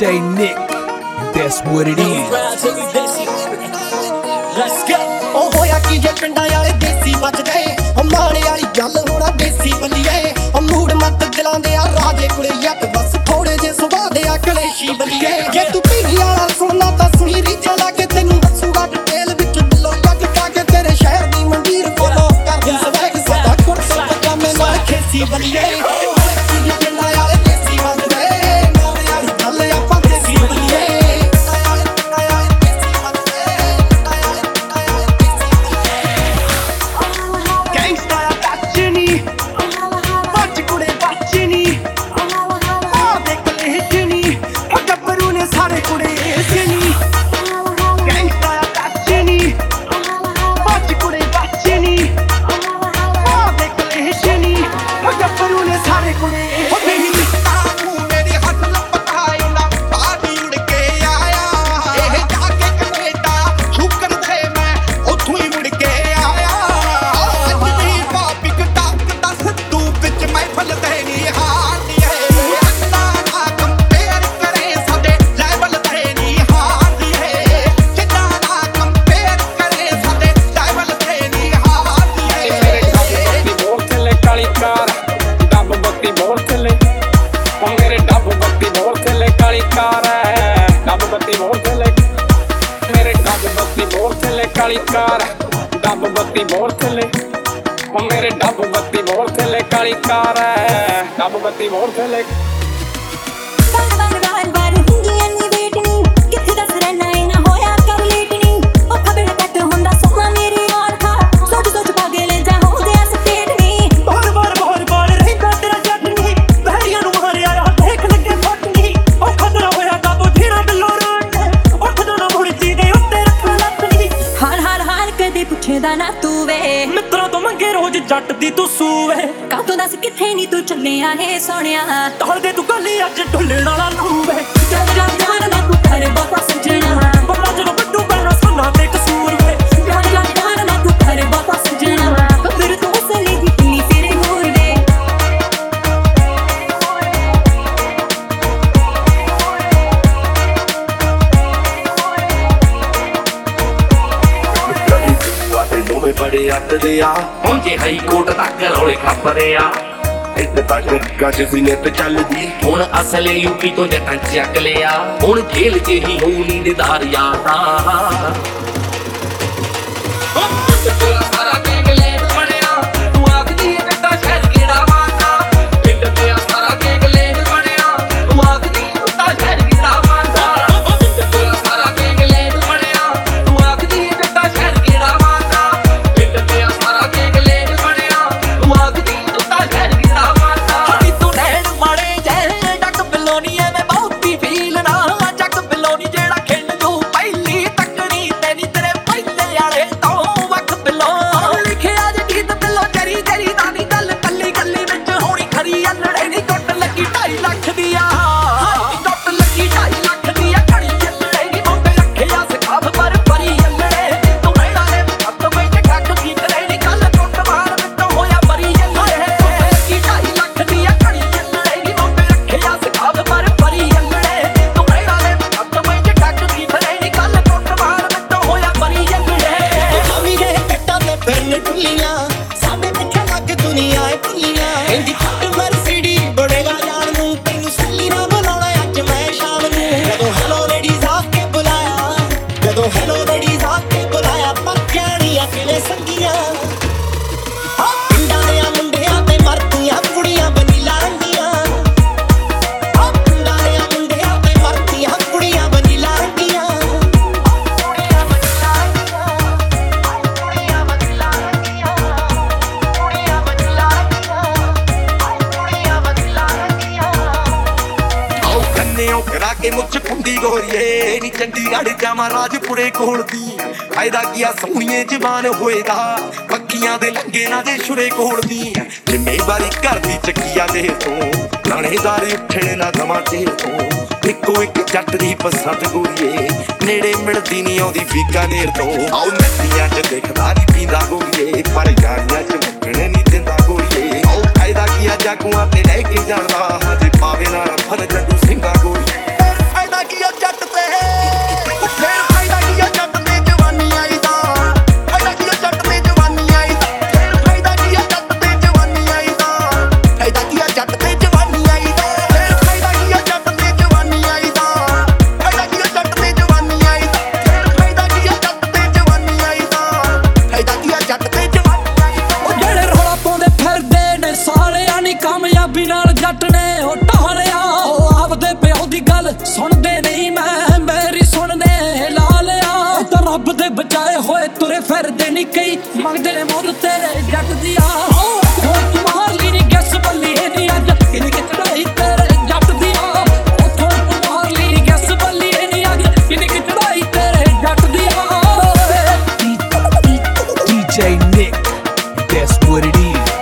DJ Nick. That's what it is. Let's go. ਉਹ ਹੋਇਆ ਕੀ ਜੇ ਪਿੰਡਾਂ ਵਾਲੇ ਦੇਸੀ ਵੱਜ ਗਏ ਉਹ ਮਾਣੇ ਵਾਲੀ ਗੱਲ ਹੋਣਾ ਦੇਸੀ ਬੱਲੀਏ ਉਹ ਮੂੜ ਮੱਤ ਦਿਲਾਂ ਦੇ ਆ ਰਾਜੇ ਕੁੜੇ ਯੱਟ ਬਸ ਥੋੜੇ ਜੇ ਸੁਭਾਅ ਦੇ ਆ ਕਲੇਸ਼ੀ ਬੱਲੀਏ ਜੇ ਤੂੰ ਪੀਣੀ ਵਾਲਾ ਸੁਣਨਾ ਤਾਂ ਸੁਣੀ ਰੀਝਾਂ free. ਬੱਤੀ ਮੋੜ ਥੱਲੇ। ਹੁਣ ਮੇਰੇ ਡੱਬ ਬੱਤੀ ਮੋੜ ਥੱਲੇ, ਕਾਲੀ ਕਾਰ ਹੈ। ਡੱਬ ਬੱਤੀ ਮੋੜ ਥੱਲੇ। ਮੇਰੇ ਡੱਬ ਬੱਤੀ ਮੋੜ ਥੱਲੇ, ਕਾਲੀ ਕਾਰ ਡੱਬ ਬੱਤੀ ਮੋੜ ਥੱਲੇ। ਹੁਣ ਮੇਰੇ ਡੱਬ ਬੱਤੀ ਮੋੜ ਥੱਲੇ, ਕਾਲੀ ਕਾਰ ਹੈ। ਡੱਬ ਬੱਤੀ ਮੋੜ ਥੱਲੇ। ਜੱਟ ਦੀ ਤੂੰ ਸੂਵੇ ਕਾਹ ਤੋਂ ਦੱਸ ਕਿੱਥੇ ਨਹੀਂ ਤੂੰ ਚੱਲਿਆ ਏ ਸੋਹਣਿਆ? ਤੋੜ ਦੇ ਤੂੰ ਗਲੀ ਅੱਜ ਢੁੱਲਣ ਵਾਲਾ ਨੂੰ ਵੇ ਬੜੇ ਅੱਤ ਦੇ ਆ ਹੁਣ ਜੇ ਹਾਈ ਕੋਰਟ ਤੱਕ ਰੌਲੇ ਖੱਪਦੇ ਆ। ਇੱਥੇ ਤੱਕ ਗੱਜ ਸਿਨੇਟ ਚੱਲਦੀ। ਹੁਣ ਅਸਲੇ ਯੂਪੀ ਤੋਂ ਜੱਟਾਂ ਚੱਕ ਲਿਆ ਹੁਣ ਜੇਲ੍ਹ 'ਚ ਹੀ ਹੋਊ ਨੀਂਦਦਾਰ ਯਾਰਾਂ। ਕਰਾ ਕੇ ਮੁੱਛ ਖੁੰਡੀ ਗੋਰੀਏ, ਨੀ ਚੰਡੀਗੜ੍ਹ ਜਾਵਾਂ ਰਾਜਪੁਰੇ ਕੋਲ ਦੀ। ਫਾਇਦਾ ਕੀਆ ਸੋਹਣੀਏ ਜਵਾਨ ਹੋਏ ਦਾ ਪੱਕੀਆਂ ਦੇ ਲੰਗੇ ਨਾ ਦੇ ਸ਼ੁਰੇ ਕੋਲ ਦੀ। ਜ਼ਿੰਮੇਵਾਰੀ ਘਰ ਦੀ ਚੱਕੀਆਂ ਦੇ ਤੋਂ ਨਾਣੇਦਾਰ ਉੱਠਣ ਨਾ ਦਵਾਂ ਤੇ ਤੋਂ ਇੱਕੋ ਇੱਕ ਜੱਟ ਦੀ ਪਸੰਦ ਗੋਰੀਏ, ਨੇੜੇ ਮਿਲਦੀ ਨਹੀਂ ਆਉਂਦੀ ਬੀਕਾਨੇਰ ਤੋਂ। ਆਉ ਨੱਤੀਆਂ ਚ ਦੇਖਦਾ ਨਹੀਂ ਪੀਂਦਾ ਗੋਰੀਏ, ਪਰ ਯਾਰੀਆਂ ਚ ਮੁੱਕਣੇ ਨਹੀਂ ਦਿੰਦਾ ਗੋਰੀਏ। ਆਉ ਕਾਇਦਾ ਕੀਆ ਜਾਗੂਆਂ ਤੇ ਲੈ ਕੇ ਜਾਣਾ ਹਜੇ ਪਾਵੇ ਨਾਲ ਫਰਜ ਤੂੰ ਸਿੰਘਾ ਗੋਰੀਏ ਸੁਣਦੇ ਨਹੀਂ ਮੈਂ ਮੇਰੀ ਸੁਣਨੇ ਲਾ ਲਿਆ ਉਹ ਤਾਂ ਰੱਬ ਦੇ ਬਚਾਏ ਹੋਏ ਤੁਰੇ ਫਿਰਦੇ ਨਹੀਂ ਕਈ ਮੰਗਦੇ ਨੇ ਮੁੱਲ ਤੇਰੇ ਜੱਟ ਦੀਆਂ ਉਹ ਤੁਮਾਰ ਲਈ ਨਹੀਂ ਗੱਸ ਬੱਲੀ ਨਹੀਂ ਅੱਜ ਕਿੰਨੀ ਕਿ ਚੜਾਈ ਤੇਰੇ ਜੱਟ ਦੀਆਂ ਉਹ ਤੁਮਾਰ ਲਈ ਨਹੀਂ ਗੱਸ ਬੱਲੀ ਨਹੀਂ ਅੱਜ ਕਿੰਨੀ ਕਿ ਚੜਾਈ ਤੇਰੇ ਜੱਟ ਦੀਆਂ DJ Nick, that's what it is.